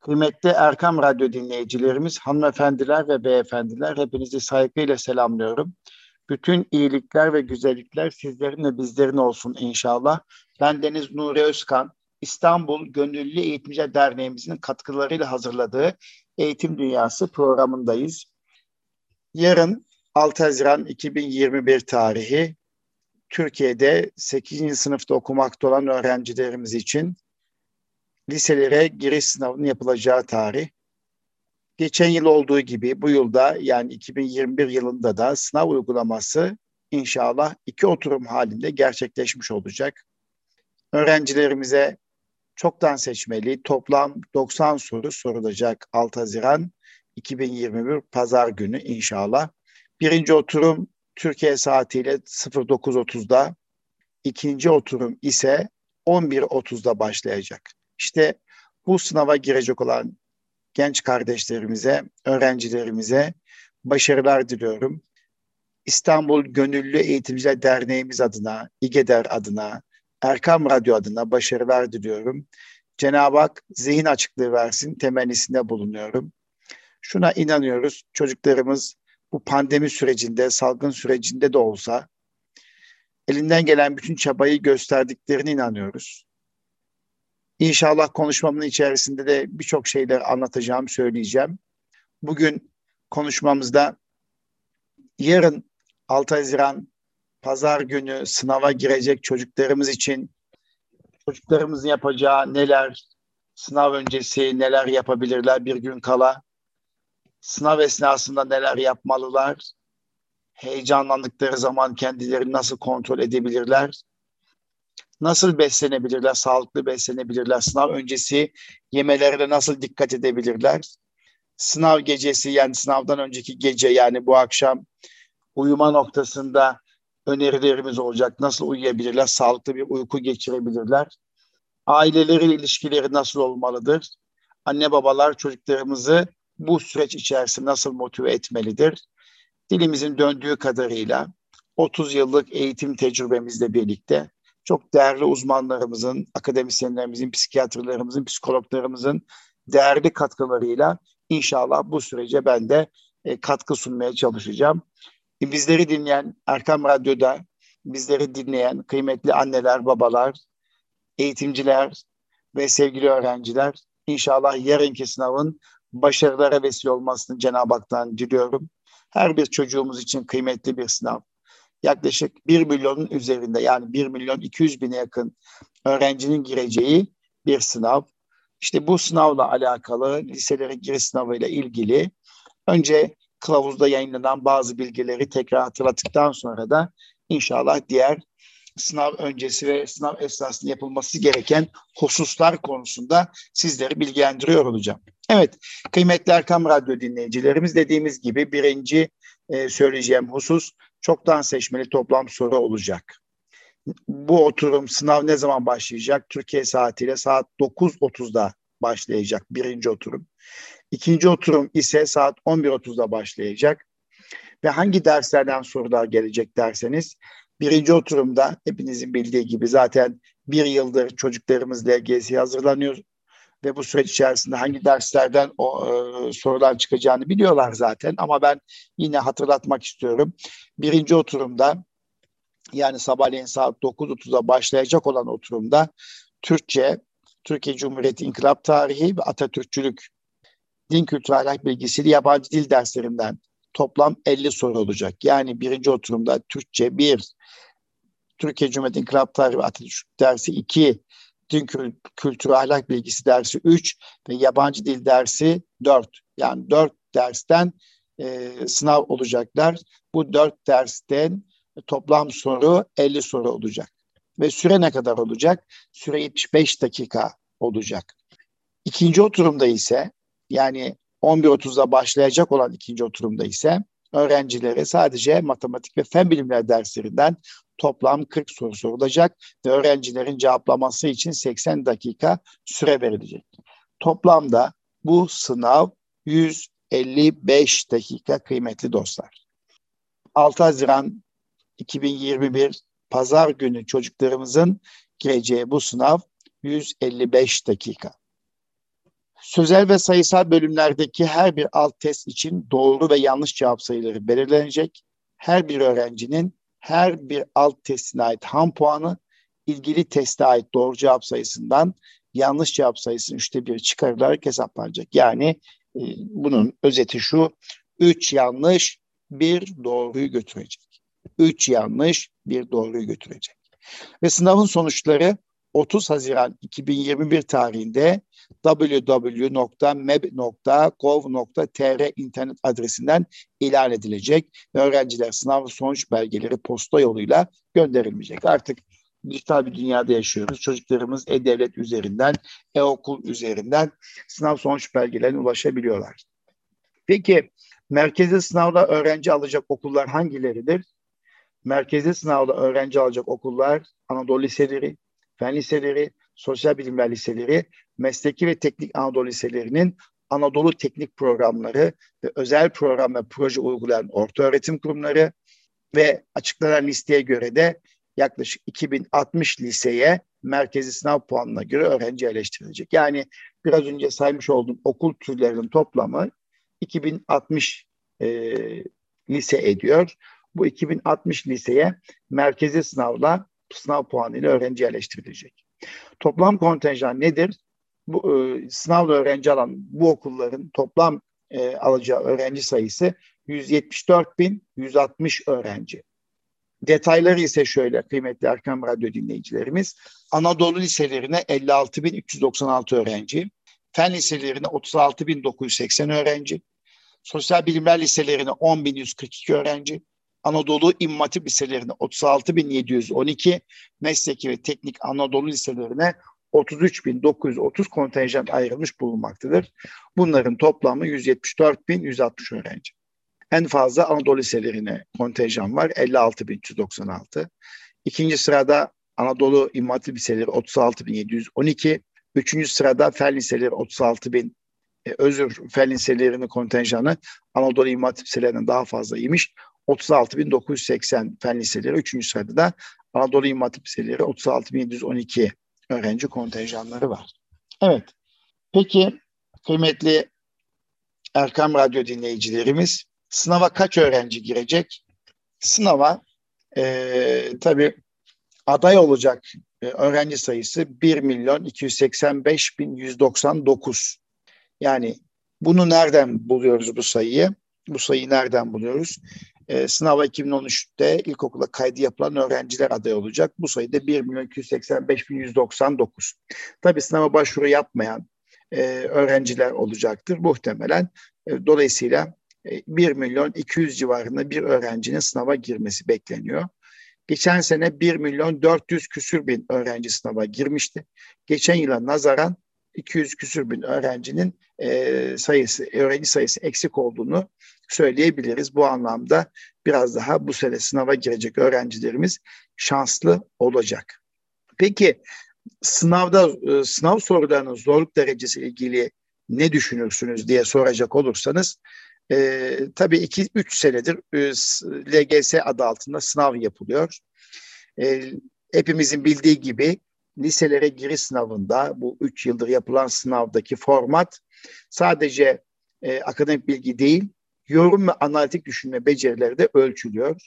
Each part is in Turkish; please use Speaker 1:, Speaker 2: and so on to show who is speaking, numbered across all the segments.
Speaker 1: Kıymetli Erkam Radyo dinleyicilerimiz, hanımefendiler ve beyefendiler hepinizi saygıyla selamlıyorum. Bütün iyilikler ve güzellikler sizlerin ve bizlerin olsun inşallah. Ben Deniz Nuri Özkan, İstanbul Gönüllü Eğitimci Derneğimizin katkılarıyla hazırladığı Eğitim Dünyası programındayız. Yarın 6 Haziran 2021 tarihi Türkiye'de 8. sınıfta okumakta olan öğrencilerimiz için liselere giriş sınavının yapılacağı tarih. Geçen yıl olduğu gibi bu yılda yani 2021 yılında da sınav uygulaması inşallah iki oturum halinde gerçekleşmiş olacak. Öğrencilerimize çoktan seçmeli toplam 90 soru sorulacak 6 Haziran 2021 Pazar günü inşallah. Birinci oturum Türkiye saatiyle 09.30'da, ikinci oturum ise 11.30'da başlayacak. İşte bu sınava girecek olan genç kardeşlerimize, öğrencilerimize başarılar diliyorum. İstanbul Gönüllü Eğitimciler Derneğimiz adına, İGEDER adına, Erkam Radyo adına başarılar diliyorum. Cenab-ı Hak zihin açıklığı versin temennisinde bulunuyorum. Şuna inanıyoruz, çocuklarımız bu pandemi sürecinde, salgın sürecinde de olsa elinden gelen bütün çabayı gösterdiklerine inanıyoruz. İnşallah konuşmamın içerisinde de birçok şeyler anlatacağım, söyleyeceğim. Bugün konuşmamızda yarın 6 Haziran pazar günü sınava girecek çocuklarımız için çocuklarımızın yapacağı neler, sınav öncesi neler yapabilirler bir gün kala, sınav esnasında neler yapmalılar, heyecanlandıkları zaman kendilerini nasıl kontrol edebilirler, nasıl beslenebilirler, sağlıklı beslenebilirler, sınav öncesi yemelerine nasıl dikkat edebilirler, sınav gecesi yani sınavdan önceki gece yani bu akşam uyuma noktasında önerilerimiz olacak. Nasıl uyuyabilirler, sağlıklı bir uyku geçirebilirler. Aileleri ilişkileri nasıl olmalıdır? Anne babalar çocuklarımızı bu süreç içerisinde nasıl motive etmelidir? Dilimizin döndüğü kadarıyla 30 yıllık eğitim tecrübemizle birlikte çok değerli uzmanlarımızın, akademisyenlerimizin, psikiyatrlarımızın, psikologlarımızın değerli katkılarıyla inşallah bu sürece ben de e, katkı sunmaya çalışacağım. E, bizleri dinleyen Erkam Radyo'da bizleri dinleyen kıymetli anneler, babalar, eğitimciler ve sevgili öğrenciler inşallah yarınki sınavın başarılara vesile olmasını Cenab-ı Hak'tan diliyorum. Her bir çocuğumuz için kıymetli bir sınav yaklaşık 1 milyonun üzerinde yani 1 milyon 200 bine yakın öğrencinin gireceği bir sınav. İşte bu sınavla alakalı liselere giriş sınavıyla ilgili önce kılavuzda yayınlanan bazı bilgileri tekrar hatırlattıktan sonra da inşallah diğer sınav öncesi ve sınav esnasında yapılması gereken hususlar konusunda sizleri bilgilendiriyor olacağım. Evet, kıymetli Erkam Radyo dinleyicilerimiz dediğimiz gibi birinci e, söyleyeceğim husus çoktan seçmeli toplam soru olacak. Bu oturum sınav ne zaman başlayacak? Türkiye saatiyle saat 9.30'da başlayacak birinci oturum. İkinci oturum ise saat 11.30'da başlayacak. Ve hangi derslerden sorular gelecek derseniz birinci oturumda hepinizin bildiği gibi zaten bir yıldır çocuklarımız LGS'ye hazırlanıyor ve bu süreç içerisinde hangi derslerden o e, sorular çıkacağını biliyorlar zaten ama ben yine hatırlatmak istiyorum. Birinci oturumda yani sabahleyin saat 9.30'da başlayacak olan oturumda Türkçe, Türkiye Cumhuriyeti İnkılap Tarihi ve Atatürkçülük din kültürü ahlak bilgisi yabancı dil derslerinden toplam 50 soru olacak. Yani birinci oturumda Türkçe 1, Türkiye Cumhuriyeti İnkılap Tarihi ve Atatürk dersi 2, din kültürü ahlak bilgisi dersi 3 ve yabancı dil dersi 4. Yani 4 dersten e, sınav olacaklar. Bu 4 dersten toplam soru 50 soru olacak. Ve süre ne kadar olacak? Süre 75 dakika olacak. İkinci oturumda ise yani 11.30'da başlayacak olan ikinci oturumda ise öğrencilere sadece matematik ve fen bilimleri derslerinden toplam 40 soru sorulacak ve öğrencilerin cevaplaması için 80 dakika süre verilecek. Toplamda bu sınav 155 dakika kıymetli dostlar. 6 Haziran 2021 Pazar günü çocuklarımızın gireceği bu sınav 155 dakika. Sözel ve sayısal bölümlerdeki her bir alt test için doğru ve yanlış cevap sayıları belirlenecek. Her bir öğrencinin her bir alt testine ait ham puanı ilgili teste ait doğru cevap sayısından yanlış cevap sayısının üçte bir çıkarılarak hesaplanacak. Yani e, bunun özeti şu, üç yanlış bir doğruyu götürecek. Üç yanlış bir doğruyu götürecek. Ve sınavın sonuçları 30 Haziran 2021 tarihinde www.meb.gov.tr internet adresinden ilan edilecek ve öğrenciler sınav sonuç belgeleri posta yoluyla gönderilmeyecek. Artık dijital bir dünyada yaşıyoruz. Çocuklarımız e-devlet üzerinden, e-okul üzerinden sınav sonuç belgelerine ulaşabiliyorlar. Peki merkezi sınavda öğrenci alacak okullar hangileridir? Merkezi sınavda öğrenci alacak okullar Anadolu Liseleri, fen liseleri, sosyal bilimler liseleri, mesleki ve teknik Anadolu liselerinin Anadolu teknik programları ve özel program ve proje uygulayan orta öğretim kurumları ve açıklanan listeye göre de yaklaşık 2060 liseye merkezi sınav puanına göre öğrenci yerleştirilecek. Yani biraz önce saymış olduğum okul türlerinin toplamı 2060 e, lise ediyor. Bu 2060 liseye merkezi sınavla sınav puanıyla öğrenci yerleştirilecek. Toplam kontenjan nedir? Bu e, sınavla öğrenci alan bu okulların toplam e, alacağı öğrenci sayısı 174.160 öğrenci. Detayları ise şöyle kıymetli Erkam Radyo dinleyicilerimiz. Anadolu liselerine 56.396 öğrenci, fen liselerine 36.980 öğrenci, sosyal bilimler liselerine 10.142 öğrenci, Anadolu İmam Hatip liselerine 36.712, mesleki ve teknik Anadolu liselerine 33.930 kontenjan ayrılmış bulunmaktadır. Bunların toplamı 174.160 öğrenci. En fazla Anadolu liselerine kontenjan var 56.396. İkinci sırada Anadolu İmam Hatip liseleri 36.712. Üçüncü sırada Fen liseleri 36.000 e, özür fen liselerinin kontenjanı Anadolu İmam Hatip liselerinden daha fazlaymış. 36.980 fen liseleri. Üçüncü sırada da Anadolu İmam Hatip liseleri 36.712 öğrenci kontenjanları var. Evet. Peki kıymetli Erkam Radyo dinleyicilerimiz sınava kaç öğrenci girecek? Sınava e, tabii aday olacak e, öğrenci sayısı 1 milyon 285 bin 199. Yani bunu nereden buluyoruz bu sayıyı? Bu sayıyı nereden buluyoruz? E, sınava 2013'te ilkokula kaydı yapılan öğrenciler aday olacak. Bu sayıda 1 milyon 285 bin 199. Tabii sınava başvuru yapmayan e, öğrenciler olacaktır muhtemelen. E, dolayısıyla e, 1 milyon 200 civarında bir öğrencinin sınava girmesi bekleniyor. Geçen sene 1 milyon 400 küsür bin öğrenci sınava girmişti. Geçen yıla nazaran 200 küsür bin öğrencinin e, sayısı, öğrenci sayısı eksik olduğunu söyleyebiliriz. Bu anlamda biraz daha bu sene sınava girecek öğrencilerimiz şanslı olacak. Peki sınavda e, sınav sorularının zorluk derecesi ilgili ne düşünürsünüz diye soracak olursanız e, tabii 2-3 senedir e, LGS adı altında sınav yapılıyor. E, hepimizin bildiği gibi liselere giriş sınavında bu 3 yıldır yapılan sınavdaki format sadece e, akademik bilgi değil, yorum ve analitik düşünme becerileri de ölçülüyor.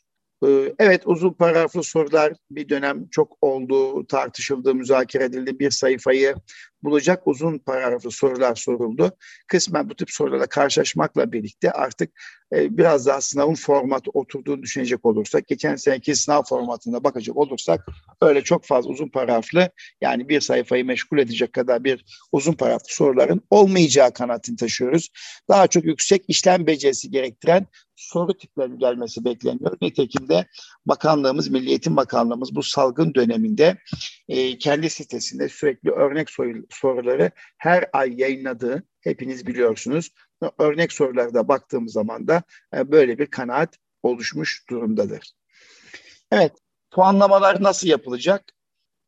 Speaker 1: Ee, evet uzun paragraflı sorular bir dönem çok oldu, tartışıldı, müzakere edildi. Bir sayfayı bulacak uzun paragraflı sorular soruldu. Kısmen bu tip sorularla karşılaşmakla birlikte artık e, biraz daha sınavın formatı oturduğunu düşünecek olursak, geçen seneki sınav formatına bakacak olursak öyle çok fazla uzun paragraflı yani bir sayfayı meşgul edecek kadar bir uzun paragraflı soruların olmayacağı kanaatini taşıyoruz. Daha çok yüksek işlem becerisi gerektiren soru tiplerinin gelmesi bekleniyor. Nitekim de bakanlığımız, Milli Eğitim Bakanlığımız bu salgın döneminde e, kendi sitesinde sürekli örnek soruları her ay yayınladığı hepiniz biliyorsunuz. Örnek sorularda baktığımız zaman da e, böyle bir kanaat oluşmuş durumdadır. Evet, puanlamalar nasıl yapılacak?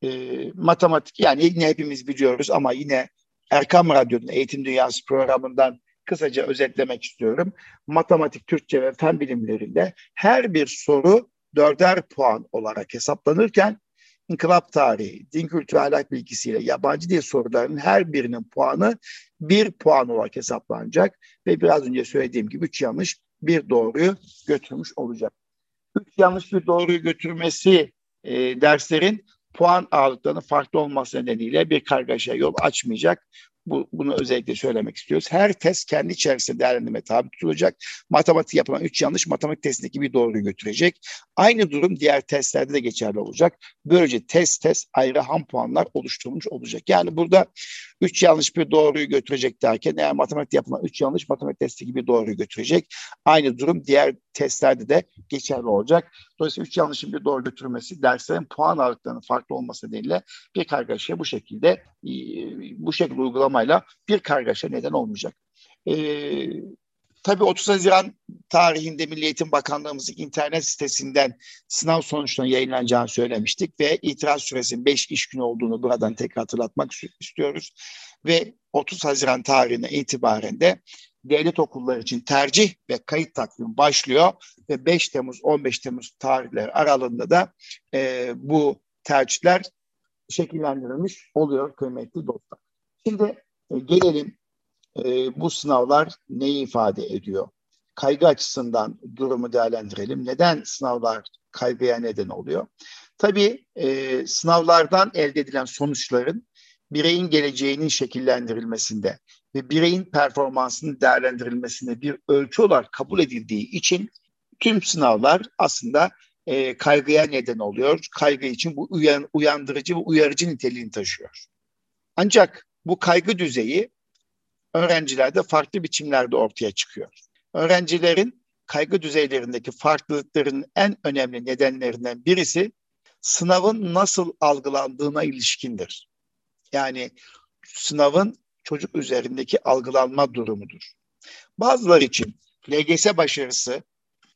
Speaker 1: E, matematik yani yine hepimiz biliyoruz ama yine Erkam Radyo'nun Eğitim Dünyası programından kısaca özetlemek istiyorum. Matematik, Türkçe ve fen bilimlerinde her bir soru dörder puan olarak hesaplanırken inkılap tarihi, din kültürü ahlak bilgisiyle yabancı dil sorularının her birinin puanı bir puan olarak hesaplanacak ve biraz önce söylediğim gibi üç yanlış bir doğruyu götürmüş olacak. Üç yanlış bir doğruyu götürmesi e, derslerin puan ağırlıklarının farklı olması nedeniyle bir kargaşa yol açmayacak. Bu, bunu özellikle söylemek istiyoruz. Her test kendi içerisinde değerlendirme tabi tutulacak. Matematik yapılan üç yanlış matematik testindeki bir doğruyu götürecek. Aynı durum diğer testlerde de geçerli olacak. Böylece test test ayrı ham puanlar oluşturulmuş olacak. Yani burada üç yanlış bir doğruyu götürecek derken eğer matematik yapılan üç yanlış matematik testi gibi doğruyu götürecek. Aynı durum diğer testlerde de geçerli olacak. Dolayısıyla üç yanlışın bir doğru götürmesi derslerin puan ağırlıklarının farklı olması nedeniyle bir kargaşaya bu şekilde e, bu şekilde uygulamayla bir kargaşa neden olmayacak. Ee, tabii 30 Haziran tarihinde Milli Eğitim Bakanlığımızın internet sitesinden sınav sonuçlarının yayınlanacağını söylemiştik ve itiraz süresinin 5 iş günü olduğunu buradan tekrar hatırlatmak istiyoruz. Ve 30 Haziran tarihine itibaren de devlet okulları için tercih ve kayıt takvimi başlıyor ve 5 Temmuz 15 Temmuz tarihleri aralığında da e, bu tercihler şekillendirilmiş oluyor kıymetli dostlar. Şimdi e, gelelim e, bu sınavlar neyi ifade ediyor? Kaygı açısından durumu değerlendirelim. Neden sınavlar kaygıya neden oluyor? Tabii e, sınavlardan elde edilen sonuçların bireyin geleceğinin şekillendirilmesinde ve bireyin performansının değerlendirilmesinde bir ölçü olarak kabul edildiği için tüm sınavlar aslında e, kaygıya neden oluyor. Kaygı için bu uyan, uyandırıcı ve uyarıcı niteliğini taşıyor. Ancak bu kaygı düzeyi öğrencilerde farklı biçimlerde ortaya çıkıyor. Öğrencilerin kaygı düzeylerindeki farklılıkların en önemli nedenlerinden birisi sınavın nasıl algılandığına ilişkindir. Yani sınavın çocuk üzerindeki algılanma durumudur. Bazıları için LGS başarısı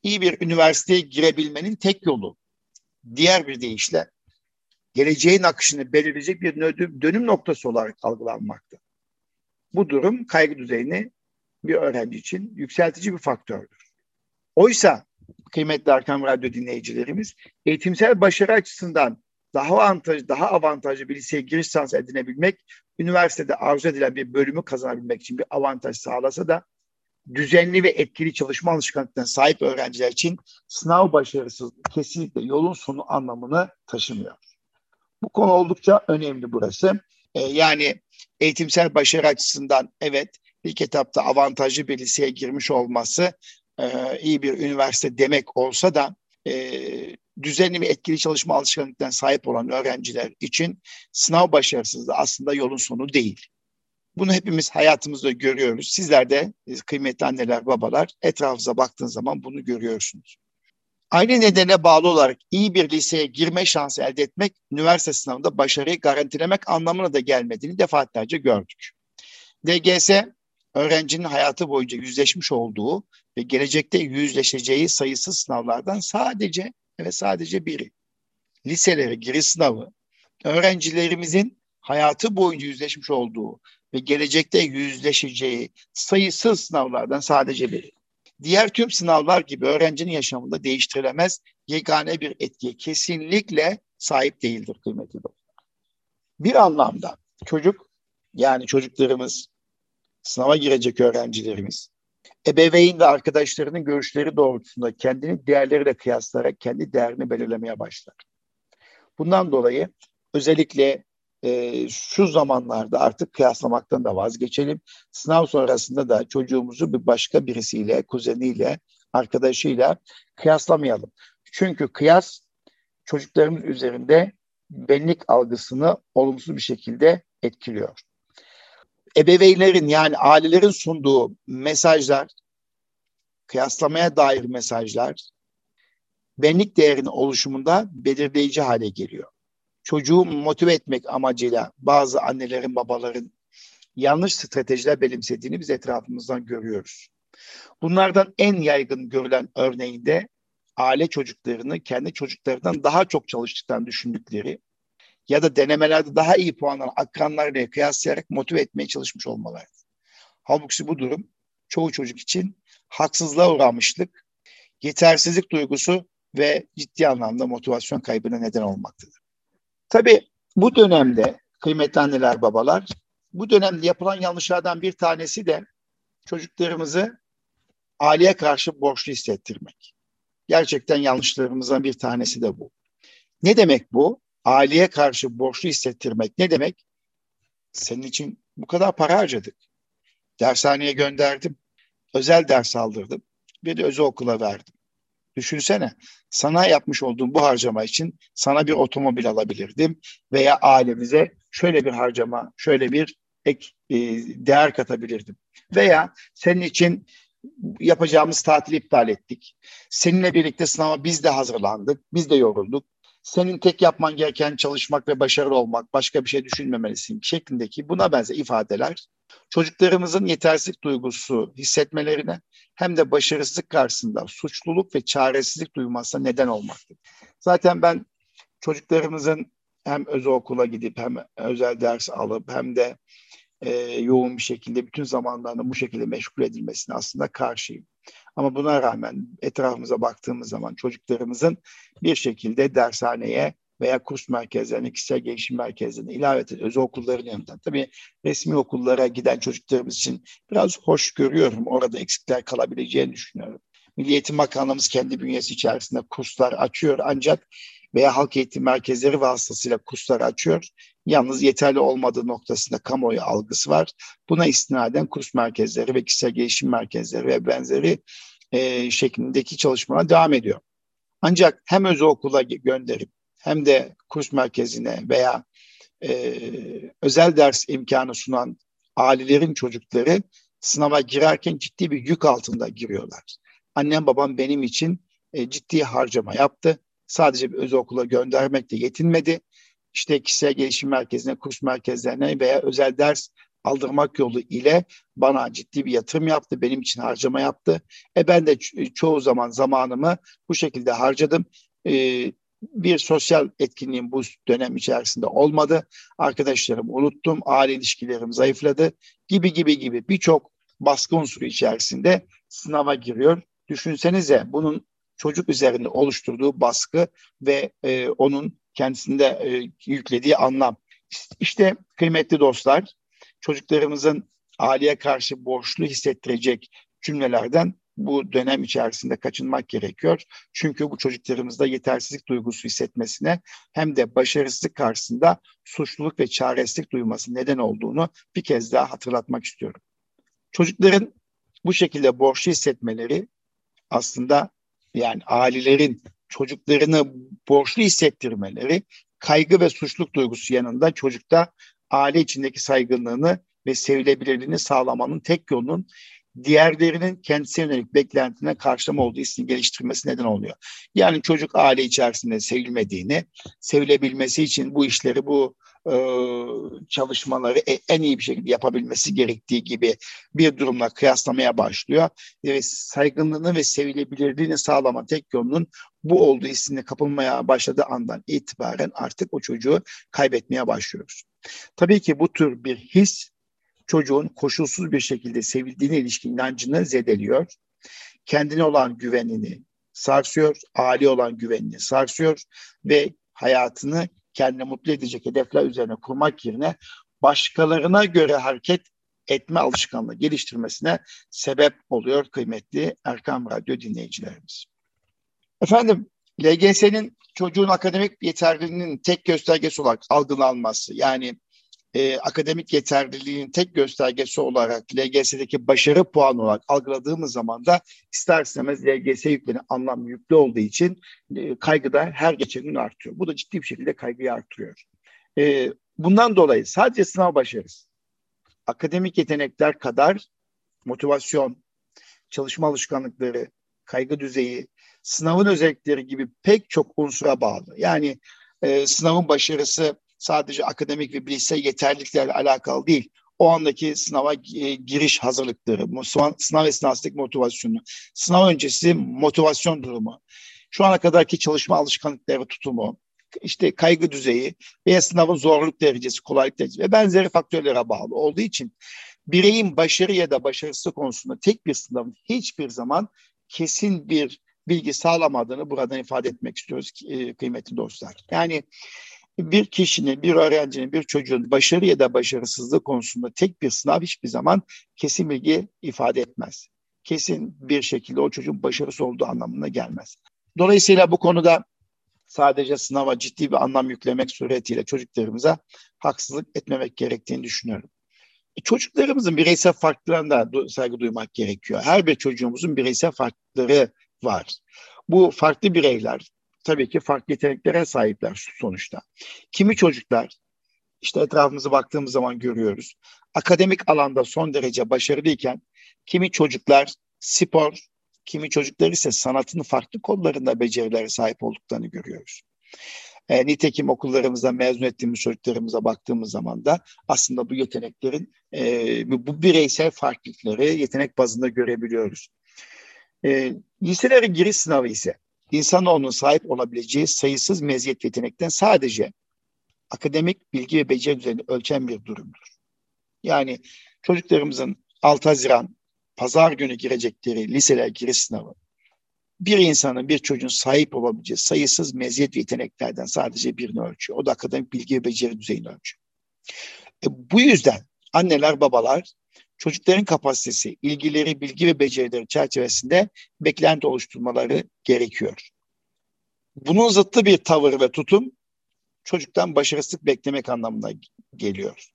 Speaker 1: iyi bir üniversiteye girebilmenin tek yolu. Diğer bir deyişle geleceğin akışını belirleyecek bir dönüm noktası olarak algılanmakta. Bu durum kaygı düzeyini bir öğrenci için yükseltici bir faktördür. Oysa kıymetli Arkam Radyo dinleyicilerimiz eğitimsel başarı açısından daha avantajlı, daha avantajlı bir liseye giriş şansı edinebilmek, üniversitede arzu edilen bir bölümü kazanabilmek için bir avantaj sağlasa da düzenli ve etkili çalışma alışkanlıklarına sahip öğrenciler için sınav başarısızlığı kesinlikle yolun sonu anlamını taşımıyor. Bu konu oldukça önemli burası. Ee, yani eğitimsel başarı açısından evet ilk etapta avantajlı bir liseye girmiş olması e, iyi bir üniversite demek olsa da e, düzenli ve etkili çalışma alışkanlıklarına sahip olan öğrenciler için sınav başarısızlığı aslında yolun sonu değil. Bunu hepimiz hayatımızda görüyoruz. Sizler de e, kıymetli anneler, babalar etrafınıza baktığınız zaman bunu görüyorsunuz. Aynı nedene bağlı olarak iyi bir liseye girme şansı elde etmek, üniversite sınavında başarıyı garantilemek anlamına da gelmediğini defaatlerce gördük. DGS, öğrencinin hayatı boyunca yüzleşmiş olduğu ve gelecekte yüzleşeceği sayısız sınavlardan sadece ve sadece biri. Liselere giriş sınavı, öğrencilerimizin hayatı boyunca yüzleşmiş olduğu ve gelecekte yüzleşeceği sayısız sınavlardan sadece biri. Diğer tüm sınavlar gibi öğrencinin yaşamında değiştirilemez yegane bir etkiye kesinlikle sahip değildir kıymetli dostlar. Bir anlamda çocuk yani çocuklarımız, sınava girecek öğrencilerimiz, ebeveyn ve arkadaşlarının görüşleri doğrultusunda kendini değerleriyle kıyaslayarak kendi değerini belirlemeye başlar. Bundan dolayı özellikle e, şu zamanlarda artık kıyaslamaktan da vazgeçelim. Sınav sonrasında da çocuğumuzu bir başka birisiyle, kuzeniyle, arkadaşıyla kıyaslamayalım. Çünkü kıyas çocuklarımız üzerinde benlik algısını olumsuz bir şekilde etkiliyor. Ebeveynlerin yani ailelerin sunduğu mesajlar, kıyaslamaya dair mesajlar benlik değerinin oluşumunda belirleyici hale geliyor çocuğu motive etmek amacıyla bazı annelerin, babaların yanlış stratejiler benimsediğini biz etrafımızdan görüyoruz. Bunlardan en yaygın görülen örneğinde aile çocuklarını kendi çocuklarından daha çok çalıştıktan düşündükleri ya da denemelerde daha iyi puanlar akranlarla kıyaslayarak motive etmeye çalışmış olmaları. Halbuki bu durum çoğu çocuk için haksızlığa uğramışlık, yetersizlik duygusu ve ciddi anlamda motivasyon kaybına neden olmaktadır. Tabii bu dönemde kıymetli anneler babalar bu dönemde yapılan yanlışlardan bir tanesi de çocuklarımızı aileye karşı borçlu hissettirmek. Gerçekten yanlışlarımızdan bir tanesi de bu. Ne demek bu? Aileye karşı borçlu hissettirmek ne demek? Senin için bu kadar para harcadık. Dershaneye gönderdim. Özel ders aldırdım. Bir de özel okula verdim. Düşünsene sana yapmış olduğum bu harcama için sana bir otomobil alabilirdim veya ailemize şöyle bir harcama, şöyle bir ek e, değer katabilirdim. Veya senin için yapacağımız tatili iptal ettik. Seninle birlikte sınava biz de hazırlandık, biz de yorulduk. Senin tek yapman gereken çalışmak ve başarılı olmak, başka bir şey düşünmemelisin şeklindeki buna benzer ifadeler çocuklarımızın yetersizlik duygusu hissetmelerine hem de başarısızlık karşısında suçluluk ve çaresizlik duymasına neden olmaktadır. Zaten ben çocuklarımızın hem özel okula gidip hem özel ders alıp hem de e, yoğun bir şekilde bütün zamanlarını bu şekilde meşgul edilmesine aslında karşıyım. Ama buna rağmen etrafımıza baktığımız zaman çocuklarımızın bir şekilde dershaneye veya kurs merkezlerine, kişisel gelişim merkezlerine ilave eden özel okulların yanında. Tabii resmi okullara giden çocuklarımız için biraz hoş görüyorum. Orada eksikler kalabileceğini düşünüyorum. Milli Eğitim Bakanlığımız kendi bünyesi içerisinde kurslar açıyor ancak veya halk eğitim merkezleri vasıtasıyla kurslar açıyor. Yalnız yeterli olmadığı noktasında kamuoyu algısı var. Buna istinaden kurs merkezleri ve kişisel gelişim merkezleri ve benzeri e, şeklindeki çalışmalar devam ediyor. Ancak hem özel okula gönderip hem de kurs merkezine veya e, özel ders imkanı sunan ailelerin çocukları sınava girerken ciddi bir yük altında giriyorlar. Annem babam benim için e, ciddi harcama yaptı. Sadece bir özel okula göndermekle yetinmedi. İşte kişisel gelişim merkezine, kurs merkezlerine veya özel ders aldırmak yolu ile bana ciddi bir yatırım yaptı. Benim için harcama yaptı. E ben de ço- çoğu zaman zamanımı bu şekilde harcadım. E, bir sosyal etkinliğim bu dönem içerisinde olmadı. Arkadaşlarımı unuttum, aile ilişkilerim zayıfladı gibi gibi gibi birçok baskı unsuru içerisinde sınava giriyor. Düşünsenize bunun çocuk üzerinde oluşturduğu baskı ve e, onun kendisinde e, yüklediği anlam. İşte kıymetli dostlar, çocuklarımızın aileye karşı borçlu hissettirecek cümlelerden bu dönem içerisinde kaçınmak gerekiyor. Çünkü bu çocuklarımızda yetersizlik duygusu hissetmesine hem de başarısızlık karşısında suçluluk ve çaresizlik duyması neden olduğunu bir kez daha hatırlatmak istiyorum. Çocukların bu şekilde borçlu hissetmeleri aslında yani ailelerin çocuklarını borçlu hissettirmeleri kaygı ve suçluluk duygusu yanında çocukta aile içindeki saygınlığını ve sevilebilirliğini sağlamanın tek yolunun diğerlerinin kendisine yönelik beklentine karşılama olduğu hissini geliştirmesi neden oluyor. Yani çocuk aile içerisinde sevilmediğini, sevilebilmesi için bu işleri, bu çalışmaları e, en iyi bir şekilde yapabilmesi gerektiği gibi bir durumla kıyaslamaya başlıyor. Ve saygınlığını ve sevilebilirliğini sağlama tek yolunun bu olduğu hissine kapılmaya başladığı andan itibaren artık o çocuğu kaybetmeye başlıyoruz. Tabii ki bu tür bir his çocuğun koşulsuz bir şekilde sevildiğine ilişkin inancını zedeliyor. Kendine olan güvenini sarsıyor, aile olan güvenini sarsıyor ve hayatını kendine mutlu edecek hedefler üzerine kurmak yerine başkalarına göre hareket etme alışkanlığı geliştirmesine sebep oluyor kıymetli Erkam Radyo dinleyicilerimiz. Efendim LGS'nin çocuğun akademik yeterliliğinin tek göstergesi olarak algılanması yani e, akademik yeterliliğin tek göstergesi olarak LGS'deki başarı puanı olarak algıladığımız zaman da ister istemez LGS yükleri anlam yüklü olduğu için e, kaygı da her geçen gün artıyor. Bu da ciddi bir şekilde kaygıyı artırıyor. E, bundan dolayı sadece sınav başarısı, akademik yetenekler kadar motivasyon, çalışma alışkanlıkları, kaygı düzeyi, sınavın özellikleri gibi pek çok unsura bağlı. Yani e, sınavın başarısı sadece akademik ve bilişsel yeterliliklerle alakalı değil. O andaki sınava e, giriş hazırlıkları, sınav esnasındaki motivasyonu, sınav öncesi motivasyon durumu, şu ana kadarki çalışma alışkanlıkları tutumu, işte kaygı düzeyi veya sınavın zorluk derecesi, kolaylık derecesi ve benzeri faktörlere bağlı olduğu için bireyin başarı ya da başarısı konusunda tek bir sınavın hiçbir zaman kesin bir bilgi sağlamadığını buradan ifade etmek istiyoruz e, kıymetli dostlar. Yani bir kişinin, bir öğrencinin, bir çocuğun başarı ya da başarısızlığı konusunda tek bir sınav hiçbir zaman kesin bilgi ifade etmez. Kesin bir şekilde o çocuğun başarısı olduğu anlamına gelmez. Dolayısıyla bu konuda sadece sınava ciddi bir anlam yüklemek suretiyle çocuklarımıza haksızlık etmemek gerektiğini düşünüyorum. E, çocuklarımızın bireysel farklarına da saygı duymak gerekiyor. Her bir çocuğumuzun bireysel farkları var. Bu farklı bireyler tabii ki farklı yeteneklere sahipler sonuçta. Kimi çocuklar işte etrafımıza baktığımız zaman görüyoruz. Akademik alanda son derece başarılıyken kimi çocuklar spor, kimi çocuklar ise sanatın farklı kollarında becerilere sahip olduklarını görüyoruz. E, nitekim okullarımızda mezun ettiğimiz çocuklarımıza baktığımız zaman da aslında bu yeteneklerin e, bu bireysel farklılıkları yetenek bazında görebiliyoruz. E, liselere giriş sınavı ise insanoğlunun sahip olabileceği sayısız meziyet yetenekten sadece akademik bilgi ve beceri düzeyini ölçen bir durumdur. Yani çocuklarımızın 6 Haziran pazar günü girecekleri liseler giriş sınavı bir insanın, bir çocuğun sahip olabileceği sayısız meziyet ve yeteneklerden sadece birini ölçüyor. O da akademik bilgi ve beceri düzeyini ölçüyor. E, bu yüzden anneler, babalar çocukların kapasitesi, ilgileri, bilgi ve becerileri çerçevesinde beklenti oluşturmaları gerekiyor. Bunun zıttı bir tavır ve tutum çocuktan başarısızlık beklemek anlamına geliyor.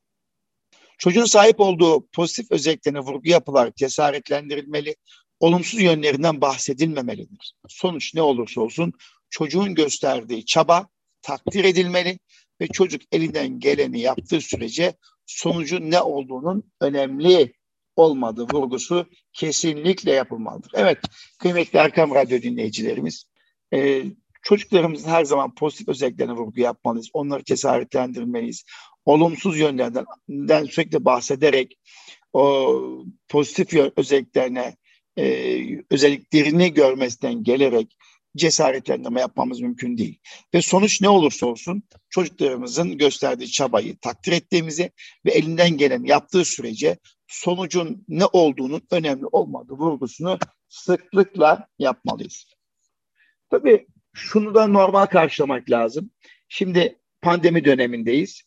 Speaker 1: Çocuğun sahip olduğu pozitif özelliklerine vurgu yapılarak cesaretlendirilmeli, olumsuz yönlerinden bahsedilmemelidir. Sonuç ne olursa olsun çocuğun gösterdiği çaba takdir edilmeli ve çocuk elinden geleni yaptığı sürece sonucun ne olduğunun önemli olmadığı vurgusu kesinlikle yapılmalıdır. Evet kıymetli Erkam Radyo dinleyicilerimiz e, çocuklarımızın her zaman pozitif özelliklerine vurgu yapmalıyız. Onları cesaretlendirmeliyiz. Olumsuz yönlerden sürekli bahsederek o pozitif özelliklerine e, özelliklerini görmesinden gelerek cesaretlendirme yapmamız mümkün değil. Ve sonuç ne olursa olsun çocuklarımızın gösterdiği çabayı takdir ettiğimizi ve elinden gelen yaptığı sürece sonucun ne olduğunun önemli olmadığı vurgusunu sıklıkla yapmalıyız. Tabii şunu da normal karşılamak lazım. Şimdi pandemi dönemindeyiz.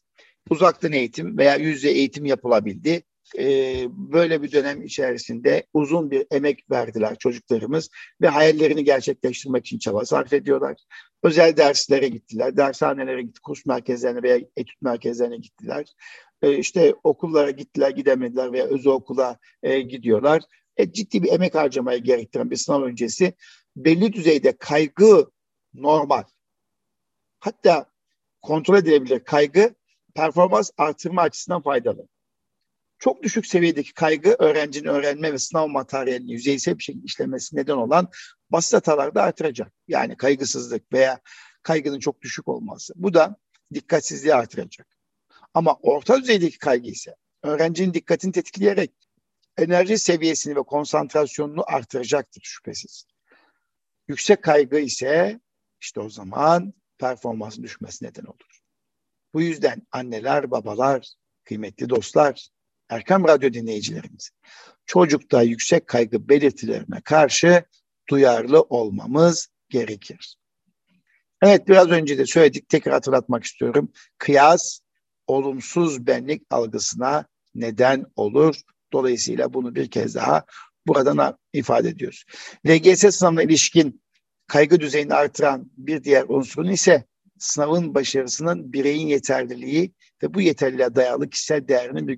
Speaker 1: Uzaktan eğitim veya yüzde eğitim yapılabildi e, böyle bir dönem içerisinde uzun bir emek verdiler çocuklarımız ve hayallerini gerçekleştirmek için çaba sarf ediyorlar. Özel derslere gittiler, dershanelere gitti, kurs merkezlerine veya etüt merkezlerine gittiler. E, işte okullara gittiler, gidemediler veya özel okula e, gidiyorlar. E, ciddi bir emek harcamaya gerektiren bir sınav öncesi belli düzeyde kaygı normal. Hatta kontrol edilebilir kaygı performans artırma açısından faydalı çok düşük seviyedeki kaygı öğrencinin öğrenme ve sınav materyalini yüzeysel bir şekilde işlemesi neden olan basit hatalarda artıracak. Yani kaygısızlık veya kaygının çok düşük olması. Bu da dikkatsizliği artıracak. Ama orta düzeydeki kaygı ise öğrencinin dikkatini tetikleyerek enerji seviyesini ve konsantrasyonunu artıracaktır şüphesiz. Yüksek kaygı ise işte o zaman performansın düşmesi neden olur. Bu yüzden anneler, babalar, kıymetli dostlar, Erkam Radyo dinleyicilerimiz, çocukta yüksek kaygı belirtilerine karşı duyarlı olmamız gerekir. Evet biraz önce de söyledik tekrar hatırlatmak istiyorum. Kıyas olumsuz benlik algısına neden olur. Dolayısıyla bunu bir kez daha buradan ifade ediyoruz. LGS sınavına ilişkin kaygı düzeyini artıran bir diğer unsurun ise sınavın başarısının bireyin yeterliliği ve bu yeterliliğe dayalı kişisel değerinin bir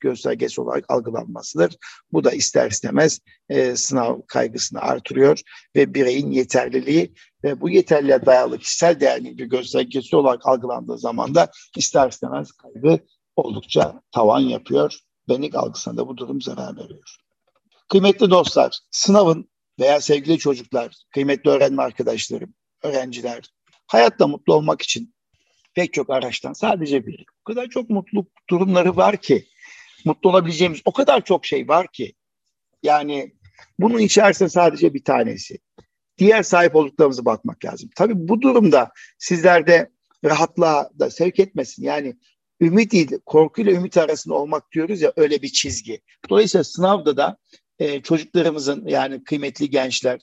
Speaker 1: göstergesi, olarak algılanmasıdır. Bu da ister istemez e, sınav kaygısını artırıyor ve bireyin yeterliliği ve bu yeterliliğe dayalı kişisel değerinin bir göstergesi olarak algılandığı zaman da ister istemez kaygı oldukça tavan yapıyor. Benlik algısına da bu durum zarar veriyor. Kıymetli dostlar, sınavın veya sevgili çocuklar, kıymetli öğrenme arkadaşlarım, öğrenciler, hayatta mutlu olmak için pek çok araçtan sadece bir. O kadar çok mutluluk durumları var ki, mutlu olabileceğimiz o kadar çok şey var ki. Yani bunun içerisinde sadece bir tanesi. Diğer sahip olduklarımıza bakmak lazım. Tabii bu durumda sizlerde rahatlığa da sevk etmesin. Yani ümit ile korkuyla ümit arasında olmak diyoruz ya öyle bir çizgi. Dolayısıyla sınavda da e, çocuklarımızın yani kıymetli gençler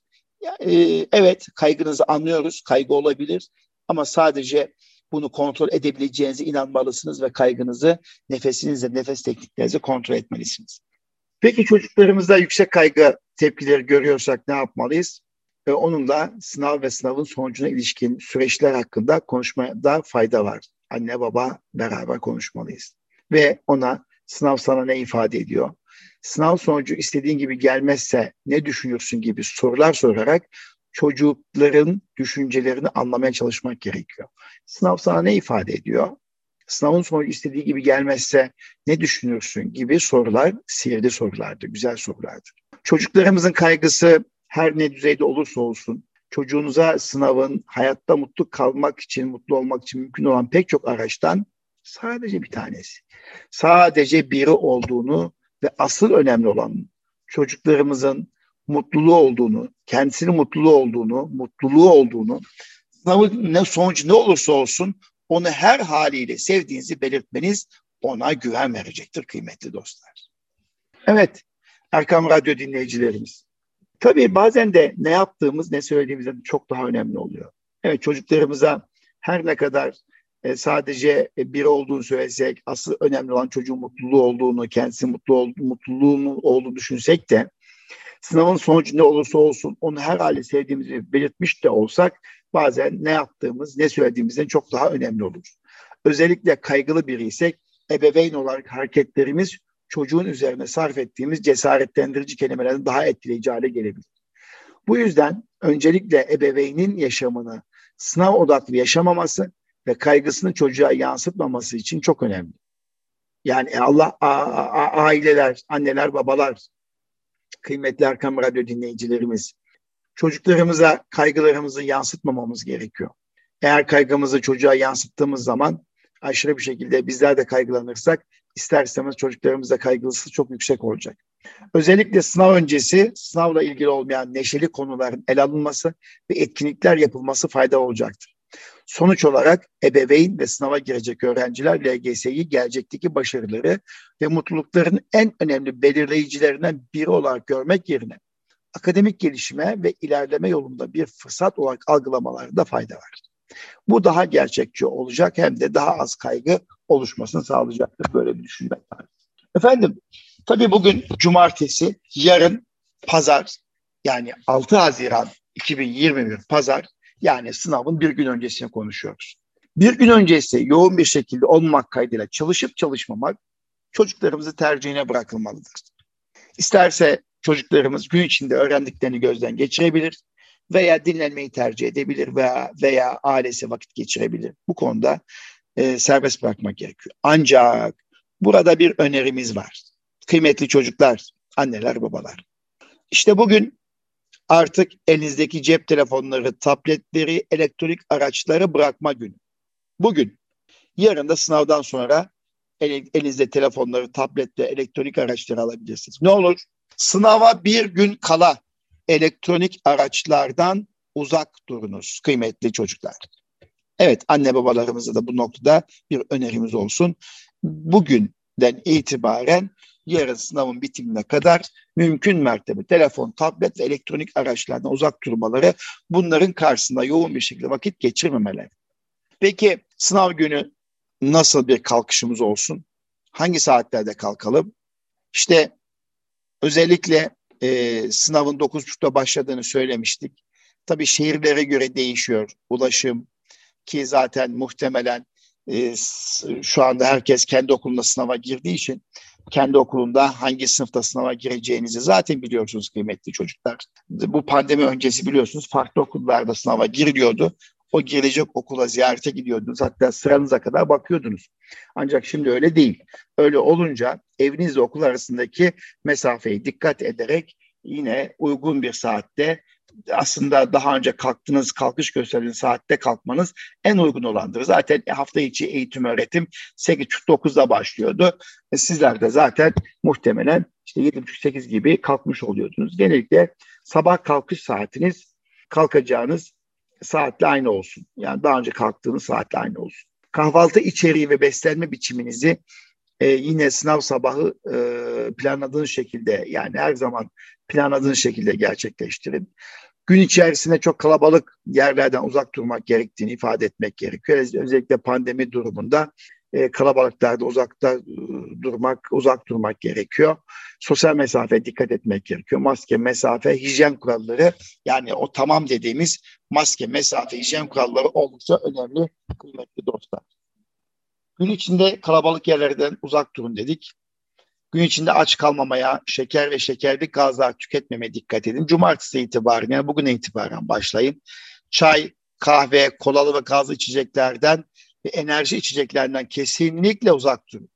Speaker 1: e, evet kaygınızı anlıyoruz. Kaygı olabilir ama sadece bunu kontrol edebileceğinize inanmalısınız ve kaygınızı nefesinizle, nefes tekniklerinizi kontrol etmelisiniz. Peki çocuklarımızda yüksek kaygı tepkileri görüyorsak ne yapmalıyız? Ee, onunla sınav ve sınavın sonucuna ilişkin süreçler hakkında konuşmada fayda var. Anne baba beraber konuşmalıyız. Ve ona sınav sana ne ifade ediyor? Sınav sonucu istediğin gibi gelmezse ne düşünürsün gibi sorular sorarak çocukların düşüncelerini anlamaya çalışmak gerekiyor. Sınav sana ne ifade ediyor? Sınavın sonucu istediği gibi gelmezse ne düşünürsün gibi sorular sihirli sorulardır, güzel sorulardır. Çocuklarımızın kaygısı her ne düzeyde olursa olsun çocuğunuza sınavın hayatta mutlu kalmak için, mutlu olmak için mümkün olan pek çok araçtan sadece bir tanesi. Sadece biri olduğunu ve asıl önemli olan çocuklarımızın mutluluğu olduğunu, kendisinin mutluluğu olduğunu, mutluluğu olduğunu, sınavın ne sonuç ne olursa olsun onu her haliyle sevdiğinizi belirtmeniz ona güven verecektir kıymetli dostlar. Evet, Erkam Radyo dinleyicilerimiz. Tabii bazen de ne yaptığımız, ne söylediğimizden çok daha önemli oluyor. Evet çocuklarımıza her ne kadar e, sadece e, biri olduğunu söylesek, asıl önemli olan çocuğun mutluluğu olduğunu, kendisi mutlu olduğunu, mutluluğunun olduğunu düşünsek de sınavın sonucu ne olursa olsun onu her hali sevdiğimizi belirtmiş de olsak bazen ne yaptığımız, ne söylediğimizden çok daha önemli olur. Özellikle kaygılı biriysek ebeveyn olarak hareketlerimiz çocuğun üzerine sarf ettiğimiz cesaretlendirici kelimelerden daha etkileyici hale gelebilir. Bu yüzden öncelikle ebeveynin yaşamını sınav odaklı yaşamaması ve kaygısını çocuğa yansıtmaması için çok önemli. Yani Allah a, a, aileler, anneler, babalar, kıymetli Erkam Radyo dinleyicilerimiz, çocuklarımıza kaygılarımızı yansıtmamamız gerekiyor. Eğer kaygımızı çocuğa yansıttığımız zaman aşırı bir şekilde bizler de kaygılanırsak ister istemez çocuklarımızda kaygılısı çok yüksek olacak. Özellikle sınav öncesi sınavla ilgili olmayan neşeli konuların ele alınması ve etkinlikler yapılması fayda olacaktır. Sonuç olarak ebeveyn ve sınava girecek öğrenciler LGS'yi gelecekteki başarıları ve mutlulukların en önemli belirleyicilerinden biri olarak görmek yerine akademik gelişime ve ilerleme yolunda bir fırsat olarak algılamalarında fayda var. Bu daha gerçekçi olacak hem de daha az kaygı oluşmasını sağlayacaktır. Böyle bir düşünme var. Efendim, tabii bugün cumartesi, yarın pazar yani 6 Haziran 2021 pazar yani sınavın bir gün öncesini konuşuyoruz. Bir gün öncesi yoğun bir şekilde olmak kaydıyla çalışıp çalışmamak çocuklarımızı tercihine bırakılmalıdır. İsterse çocuklarımız gün içinde öğrendiklerini gözden geçirebilir veya dinlenmeyi tercih edebilir veya veya ailesi vakit geçirebilir. Bu konuda e, serbest bırakmak gerekiyor. Ancak burada bir önerimiz var. Kıymetli çocuklar, anneler, babalar. İşte bugün artık elinizdeki cep telefonları, tabletleri, elektronik araçları bırakma günü. Bugün, yarın da sınavdan sonra elinizde telefonları, tabletleri, elektronik araçları alabilirsiniz. Ne olur? Sınava bir gün kala elektronik araçlardan uzak durunuz kıymetli çocuklar. Evet anne babalarımıza da bu noktada bir önerimiz olsun. Bugünden itibaren yarın sınavın bitimine kadar mümkün mertebe telefon, tablet ve elektronik araçlardan uzak durmaları bunların karşısında yoğun bir şekilde vakit geçirmemeleri. Peki sınav günü nasıl bir kalkışımız olsun? Hangi saatlerde kalkalım? İşte özellikle e, sınavın 9.30'da başladığını söylemiştik. Tabii şehirlere göre değişiyor ulaşım ki zaten muhtemelen e, şu anda herkes kendi okulunda sınava girdiği için kendi okulunda hangi sınıfta sınava gireceğinizi zaten biliyorsunuz kıymetli çocuklar. Bu pandemi öncesi biliyorsunuz farklı okullarda sınava giriliyordu. O girecek okula ziyarete gidiyordunuz. Hatta sıranıza kadar bakıyordunuz. Ancak şimdi öyle değil. Öyle olunca evinizle okul arasındaki mesafeyi dikkat ederek yine uygun bir saatte aslında daha önce kalktınız, kalkış gösterdiğiniz saatte kalkmanız en uygun olandır. Zaten hafta içi eğitim öğretim 8.30-9'da başlıyordu. E sizler de zaten muhtemelen işte 7.30-8 gibi kalkmış oluyordunuz. Genellikle sabah kalkış saatiniz kalkacağınız saatle aynı olsun. Yani daha önce kalktığınız saatle aynı olsun. Kahvaltı içeriği ve beslenme biçiminizi e, yine sınav sabahı e, planladığınız şekilde yani her zaman planladığınız şekilde gerçekleştirin. gün içerisinde çok kalabalık yerlerden uzak durmak gerektiğini ifade etmek gerekiyor. Özellikle pandemi durumunda e, kalabalıklarda uzakta e, durmak, uzak durmak gerekiyor. Sosyal mesafe dikkat etmek gerekiyor. Maske, mesafe, hijyen kuralları yani o tamam dediğimiz maske, mesafe, hijyen kuralları oldukça önemli kıymetli dostlar. Gün içinde kalabalık yerlerden uzak durun dedik. Gün içinde aç kalmamaya, şeker ve şekerli gazlar tüketmemeye dikkat edin. Cumartesi itibaren yani bugün itibaren başlayın. Çay, kahve, kolalı ve gazlı içeceklerden ve enerji içeceklerinden kesinlikle uzak durun.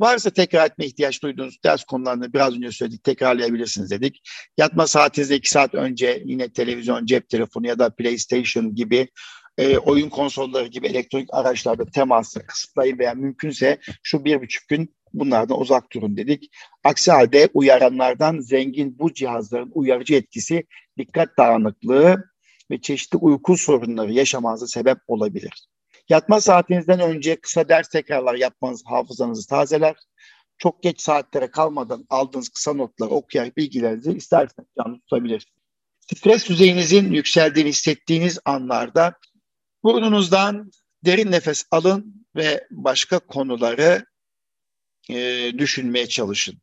Speaker 1: Varsa tekrar etme ihtiyaç duyduğunuz ders konularını biraz önce söyledik, tekrarlayabilirsiniz dedik. Yatma saatinizde iki saat önce yine televizyon, cep telefonu ya da PlayStation gibi e, oyun konsolları gibi elektronik araçlarda teması kısıtlayın veya mümkünse şu bir buçuk gün bunlardan uzak durun dedik. Aksi halde uyaranlardan zengin bu cihazların uyarıcı etkisi dikkat dağınıklığı ve çeşitli uyku sorunları yaşamanıza sebep olabilir. Yatma saatinizden önce kısa ders tekrarlar yapmanız hafızanızı tazeler. Çok geç saatlere kalmadan aldığınız kısa notları okuyarak bilgilerinizi isterseniz canlı tutabilirsiniz. Stres düzeyinizin yükseldiğini hissettiğiniz anlarda burnunuzdan derin nefes alın ve başka konuları e, düşünmeye çalışın.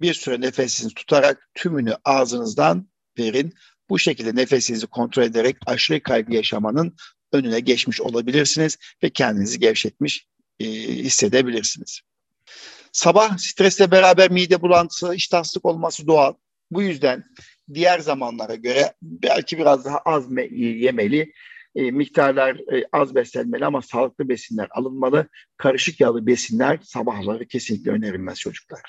Speaker 1: Bir süre nefesinizi tutarak tümünü ağzınızdan verin. Bu şekilde nefesinizi kontrol ederek aşırı kaygı yaşamanın önüne geçmiş olabilirsiniz ve kendinizi gevşetmiş e, hissedebilirsiniz. Sabah stresle beraber mide bulantısı, iştahsızlık olması doğal. Bu yüzden diğer zamanlara göre belki biraz daha az yemeli, e, miktarlar e, az beslenmeli ama sağlıklı besinler alınmalı. Karışık yağlı besinler sabahları kesinlikle önerilmez çocuklar.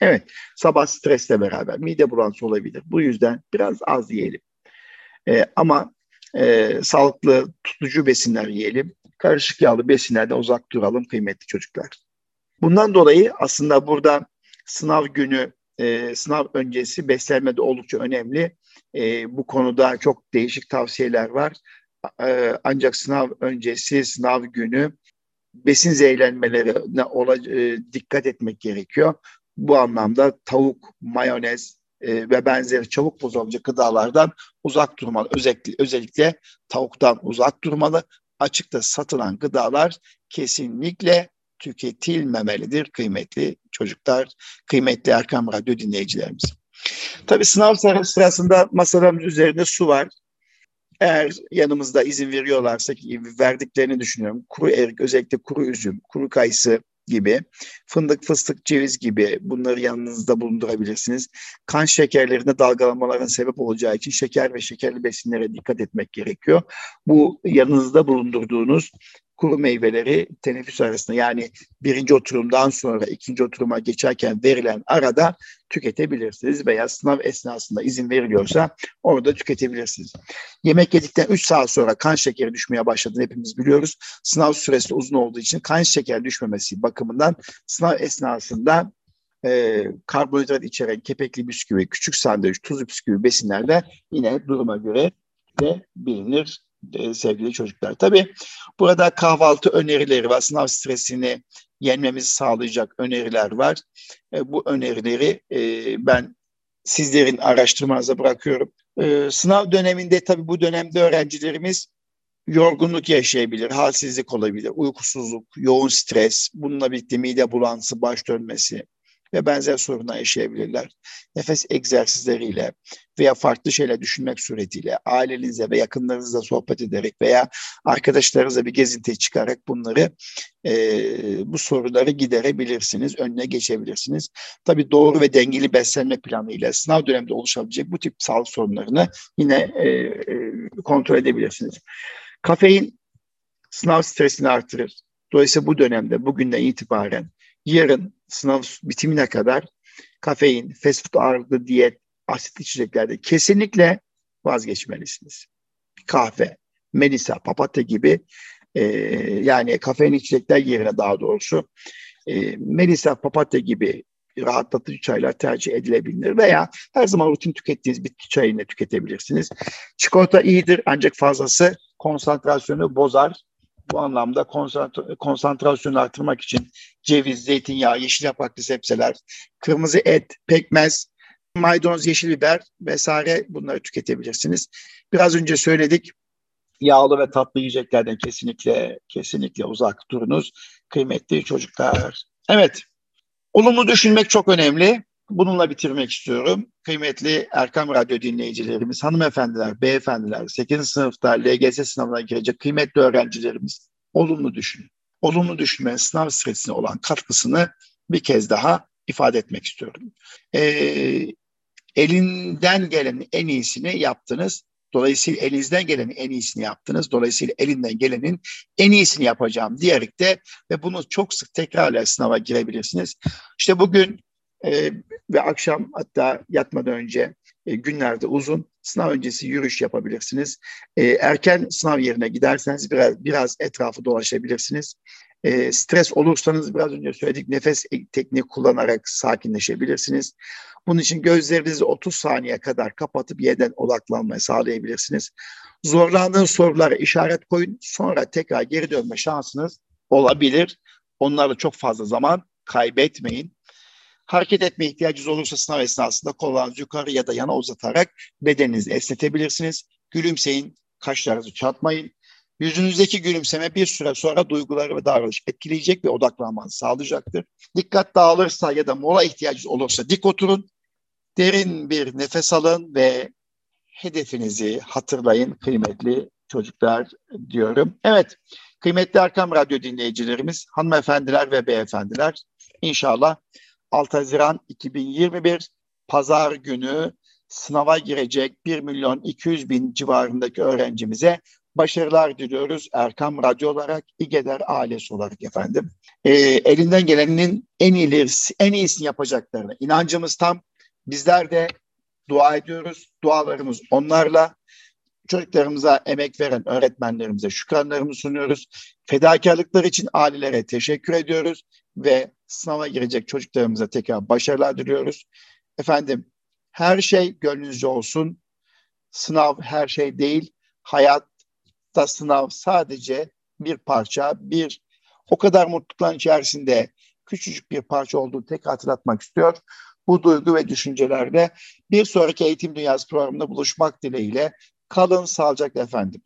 Speaker 1: Evet, sabah stresle beraber mide bulantısı olabilir. Bu yüzden biraz az yiyelim. E, ama e, sağlıklı tutucu besinler yiyelim. Karışık yağlı besinlerden uzak duralım kıymetli çocuklar. Bundan dolayı aslında burada sınav günü, e, sınav öncesi beslenme de oldukça önemli. E, bu konuda çok değişik tavsiyeler var. E, ancak sınav öncesi, sınav günü besin zehirlenmelerine ola, e, dikkat etmek gerekiyor. Bu anlamda tavuk, mayonez, e, ve benzeri çabuk bozulacak gıdalardan uzak durmalı. Özellikle, özellikle tavuktan uzak durmalı. Açıkta satılan gıdalar kesinlikle tüketilmemelidir kıymetli çocuklar, kıymetli Erkam Radyo dinleyicilerimiz. Tabii sınav sırasında masalarımız üzerinde su var. Eğer yanımızda izin veriyorlarsa ki verdiklerini düşünüyorum. Kuru erik, özellikle kuru üzüm, kuru kayısı, gibi, fındık, fıstık, ceviz gibi bunları yanınızda bulundurabilirsiniz. Kan şekerlerinde dalgalamaların sebep olacağı için şeker ve şekerli besinlere dikkat etmek gerekiyor. Bu yanınızda bulundurduğunuz kuru meyveleri teneffüs arasında yani birinci oturumdan sonra ikinci oturuma geçerken verilen arada tüketebilirsiniz veya sınav esnasında izin veriliyorsa orada tüketebilirsiniz. Yemek yedikten 3 saat sonra kan şekeri düşmeye başladığını hepimiz biliyoruz. Sınav süresi uzun olduğu için kan şeker düşmemesi bakımından sınav esnasında e, karbonhidrat içeren kepekli bisküvi, küçük sandviç, tuzlu bisküvi besinlerde yine duruma göre de bilinir e, sevgili çocuklar. Tabii burada kahvaltı önerileri var. Sınav stresini yenmemizi sağlayacak öneriler var. E, bu önerileri e, ben sizlerin araştırmanıza bırakıyorum. Sınav döneminde tabii bu dönemde öğrencilerimiz yorgunluk yaşayabilir, halsizlik olabilir, uykusuzluk, yoğun stres, bununla birlikte mide bulantısı, baş dönmesi, ve benzer sorunlar yaşayabilirler. Nefes egzersizleriyle veya farklı şeyler düşünmek suretiyle ailenizle ve yakınlarınızla sohbet ederek veya arkadaşlarınızla bir gezintiye çıkarak bunları e, bu soruları giderebilirsiniz, önüne geçebilirsiniz. Tabii doğru ve dengeli beslenme planı ile sınav döneminde oluşabilecek bu tip sağlık sorunlarını yine e, e, kontrol edebilirsiniz. Kafein sınav stresini artırır. Dolayısıyla bu dönemde bugünden itibaren yarın sınav bitimine kadar kafein, fast food ağırlıklı diyet, asitli içeceklerde kesinlikle vazgeçmelisiniz. Kahve, melisa, papatya gibi e, yani kafein içecekler yerine daha doğrusu e, melisa, papatya gibi rahatlatıcı çaylar tercih edilebilir veya her zaman rutin tükettiğiniz bitki çayını tüketebilirsiniz. Çikolata iyidir ancak fazlası konsantrasyonu bozar bu anlamda konsantrasyonu artırmak için ceviz, zeytinyağı, yeşil yapraklı sebzeler, kırmızı et, pekmez, maydanoz, yeşil biber vesaire bunları tüketebilirsiniz. Biraz önce söyledik yağlı ve tatlı yiyeceklerden kesinlikle kesinlikle uzak durunuz kıymetli çocuklar. Evet. Olumlu düşünmek çok önemli. Bununla bitirmek istiyorum. Kıymetli Erkam Radyo dinleyicilerimiz, hanımefendiler, beyefendiler, 8. sınıfta LGS sınavına girecek kıymetli öğrencilerimiz olumlu düşünün. Olumlu düşünmenin sınav stresine olan katkısını bir kez daha ifade etmek istiyorum. Ee, elinden gelenin en iyisini yaptınız. Dolayısıyla elinizden gelenin en iyisini yaptınız. Dolayısıyla elinden gelenin en iyisini yapacağım diyerek de ve bunu çok sık tekrarla sınava girebilirsiniz. İşte bugün e, ve akşam hatta yatmadan önce e, günlerde uzun sınav öncesi yürüyüş yapabilirsiniz. E, erken sınav yerine giderseniz biraz, biraz etrafı dolaşabilirsiniz. E, stres olursanız biraz önce söyledik nefes tekniği kullanarak sakinleşebilirsiniz. Bunun için gözlerinizi 30 saniye kadar kapatıp yeniden odaklanmayı sağlayabilirsiniz. Zorlandığınız sorulara işaret koyun. Sonra tekrar geri dönme şansınız olabilir. Onlarla çok fazla zaman kaybetmeyin. Hareket etme ihtiyacınız olursa sınav esnasında kollarınızı yukarı ya da yana uzatarak bedeninizi esnetebilirsiniz. Gülümseyin, kaşlarınızı çatmayın. Yüzünüzdeki gülümseme bir süre sonra duyguları ve davranış etkileyecek ve odaklanmanızı sağlayacaktır. Dikkat dağılırsa ya da mola ihtiyacınız olursa dik oturun. Derin bir nefes alın ve hedefinizi hatırlayın kıymetli çocuklar diyorum. Evet, kıymetli Arkam Radyo dinleyicilerimiz, hanımefendiler ve beyefendiler, inşallah 6 Haziran 2021 Pazar günü sınava girecek 1 milyon 200 bin civarındaki öğrencimize başarılar diliyoruz Erkam Radyo olarak, İGEDER ailesi olarak efendim. E, elinden gelenin en iyisi, en iyisini yapacaklarına inancımız tam. Bizler de dua ediyoruz. Dualarımız onlarla. Çocuklarımıza emek veren öğretmenlerimize şükranlarımızı sunuyoruz. Fedakarlıklar için ailelere teşekkür ediyoruz ve sınava girecek çocuklarımıza tekrar başarılar diliyoruz. Efendim her şey gönlünüzce olsun. Sınav her şey değil. Hayatta sınav sadece bir parça, bir o kadar mutlulukların içerisinde küçücük bir parça olduğunu tek hatırlatmak istiyor. Bu duygu ve düşüncelerde bir sonraki Eğitim Dünyası programında buluşmak dileğiyle kalın sağlıcakla efendim.